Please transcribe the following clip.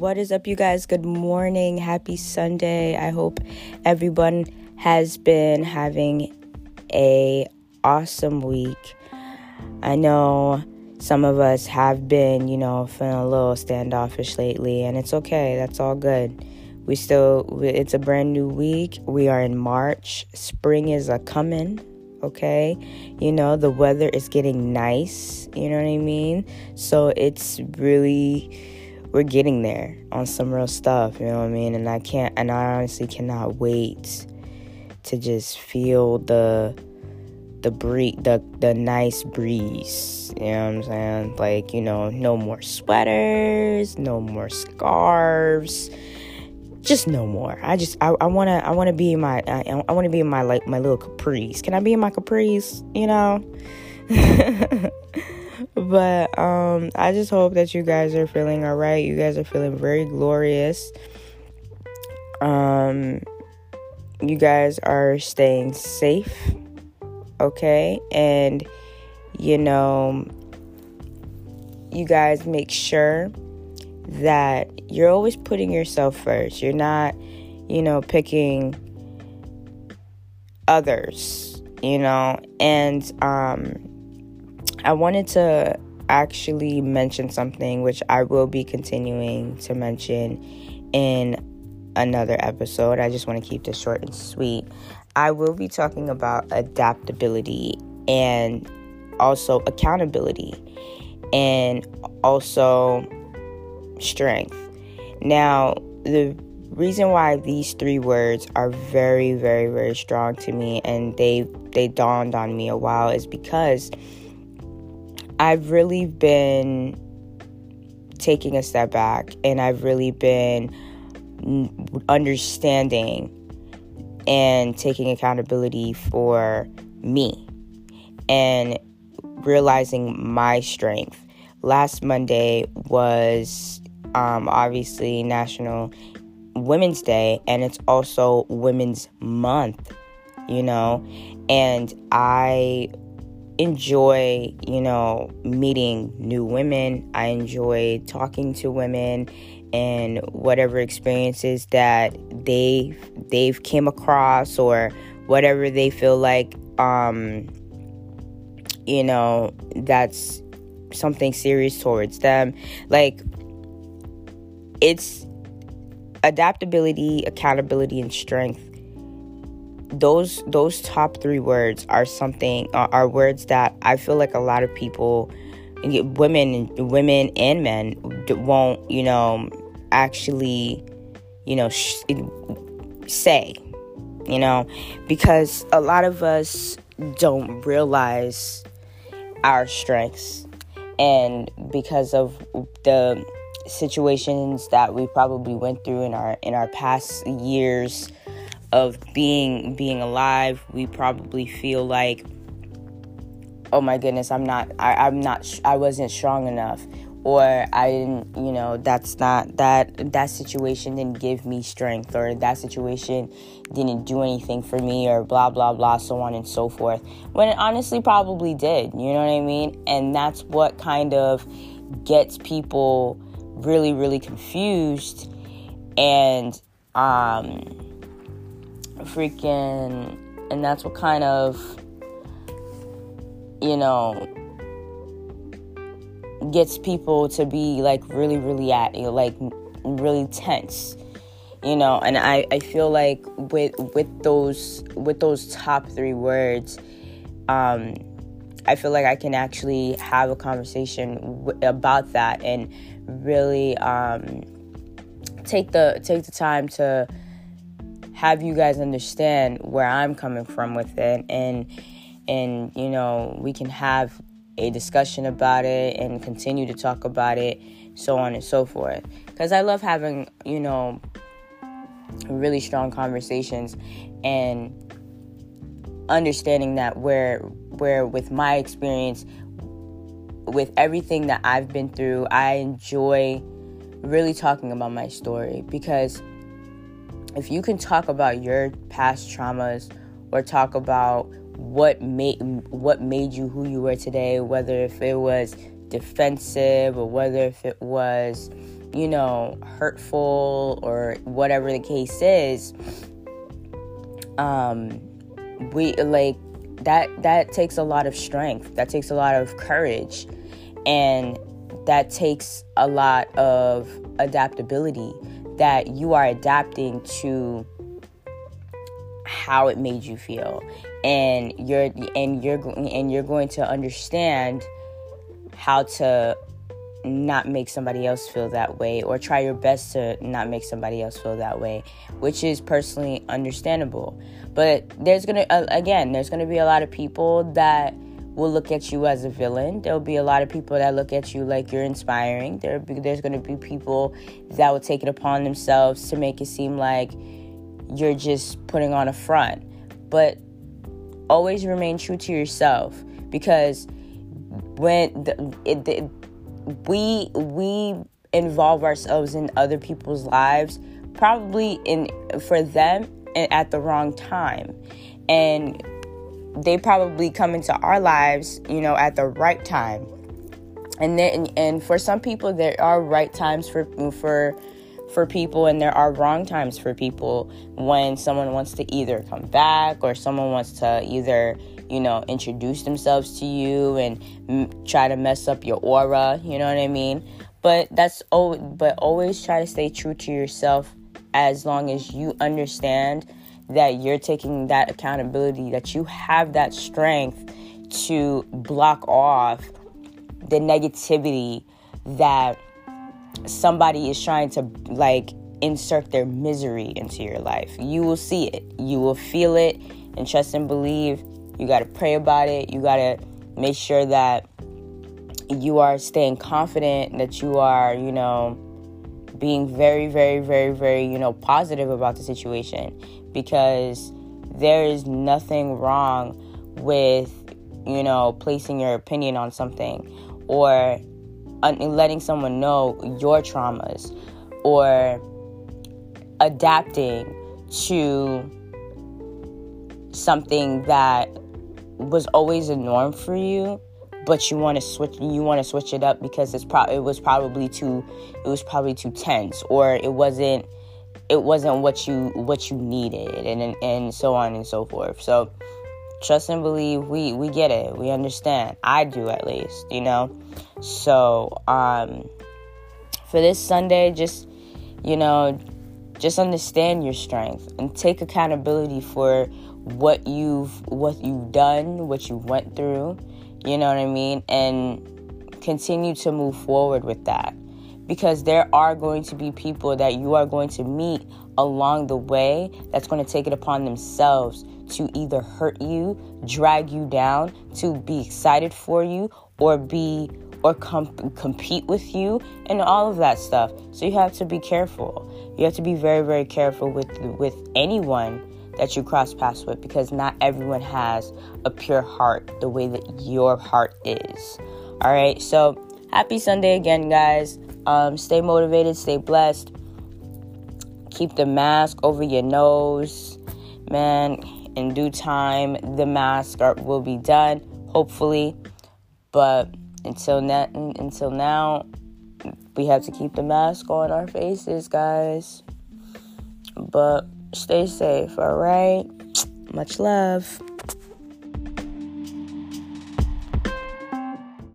What is up, you guys? Good morning. Happy Sunday. I hope everyone has been having a awesome week. I know some of us have been, you know, feeling a little standoffish lately, and it's okay. That's all good. We still, it's a brand new week. We are in March. Spring is a coming, okay? You know, the weather is getting nice, you know what I mean? So it's really, we're getting there on some real stuff, you know what I mean? And I can't, and I honestly cannot wait to just feel the, the breeze, the the nice breeze. You know what I'm saying? Like you know, no more sweaters, no more scarves, just no more. I just I, I wanna I wanna be in my I, I wanna be in my like my little capris. Can I be in my capris? You know. but um I just hope that you guys are feeling all right. You guys are feeling very glorious. Um you guys are staying safe okay? And, you know, you guys make sure that you're always putting yourself first. You're not, you know, picking others, you know? And um, I wanted to actually mention something which I will be continuing to mention in another episode. I just want to keep this short and sweet. I will be talking about adaptability and also accountability and also strength. Now, the reason why these three words are very very very strong to me and they they dawned on me a while is because I've really been taking a step back and I've really been understanding and taking accountability for me and realizing my strength. Last Monday was um, obviously National Women's Day, and it's also Women's Month, you know, and I enjoy, you know, meeting new women. I enjoy talking to women and whatever experiences that they they've came across or whatever they feel like um you know that's something serious towards them like it's adaptability accountability and strength those those top three words are something are, are words that i feel like a lot of people women women and men won't you know actually you know sh- say you know because a lot of us don't realize our strengths. And because of the situations that we probably went through in our in our past years of being being alive we probably feel like oh my goodness, I'm not, I, I'm not, I wasn't strong enough, or I didn't, you know, that's not that that situation didn't give me strength, or that situation didn't do anything for me, or blah blah blah, so on and so forth. When it honestly probably did, you know what I mean? And that's what kind of gets people really really confused, and um, freaking, and that's what kind of you know, gets people to be like really, really at you know, like really tense. You know, and I, I feel like with with those with those top three words, um, I feel like I can actually have a conversation w- about that and really um, take the take the time to have you guys understand where I'm coming from with it? And and you know we can have a discussion about it and continue to talk about it so on and so forth. Because i love having you know really strong conversations and understanding that where where with my experience with everything that i've been through i enjoy really talking about my story because if you can talk about your past traumas or talk about what made what made you who you were today whether if it was defensive or whether if it was, you know, hurtful or whatever the case is, um, we like that that takes a lot of strength. That takes a lot of courage. And that takes a lot of adaptability that you are adapting to how it made you feel. And you're and you're and you're going to understand how to not make somebody else feel that way or try your best to not make somebody else feel that way which is personally understandable. But there's gonna uh, again there's gonna be a lot of people that will look at you as a villain. There'll be a lot of people that look at you like you're inspiring. There there's gonna be people that will take it upon themselves to make it seem like you're just putting on a front. But always remain true to yourself because when the, it, the, we we involve ourselves in other people's lives probably in for them at the wrong time. And they probably come into our lives you know at the right time. And then and for some people there are right times for for for people and there are wrong times for people when someone wants to either come back or someone wants to either you know introduce themselves to you and m- try to mess up your aura you know what i mean? But that's oh but always try to stay true to yourself as long as you understand that you're taking that accountability that you have that strength to block off the negativity that somebody is trying to like insert their misery into your life. You will see it, you will feel it, and trust and believe. You got to pray about it. You got to make sure that you are staying confident, that you are, you know, being very, very, very, very, you know, positive about the situation because there is nothing wrong with, you know, placing your opinion on something or letting someone know your traumas or adapting to something that was always a norm for you but you want to switch you want to switch it up because it's pro- it was probably too it was probably too tense or it wasn't it wasn't what you what you needed and and, and so on and so forth. So trust and believe we we get it. We understand. I do at least you know? So um for this sunday just you know just understand your strength and take accountability for what you've what you've done what you went through you know what i mean? And continue to move forward with that because there are going to be people that you are going to meet along the way that's going to take it upon themselves to either hurt you, drag you down, to be excited for you, or be or com- compete with you, and all of that stuff. So you have to be careful. You have to be very, very careful with with anyone that you cross paths with because not everyone has a pure heart the way that your heart is. All right, so happy Sunday again, guys. Um, stay motivated, stay blessed. Keep the mask over your nose, man in due time, the mask are, will be done, hopefully. But until now, until now, we have to keep the mask on our faces, guys. But stay safe, all right? Much love.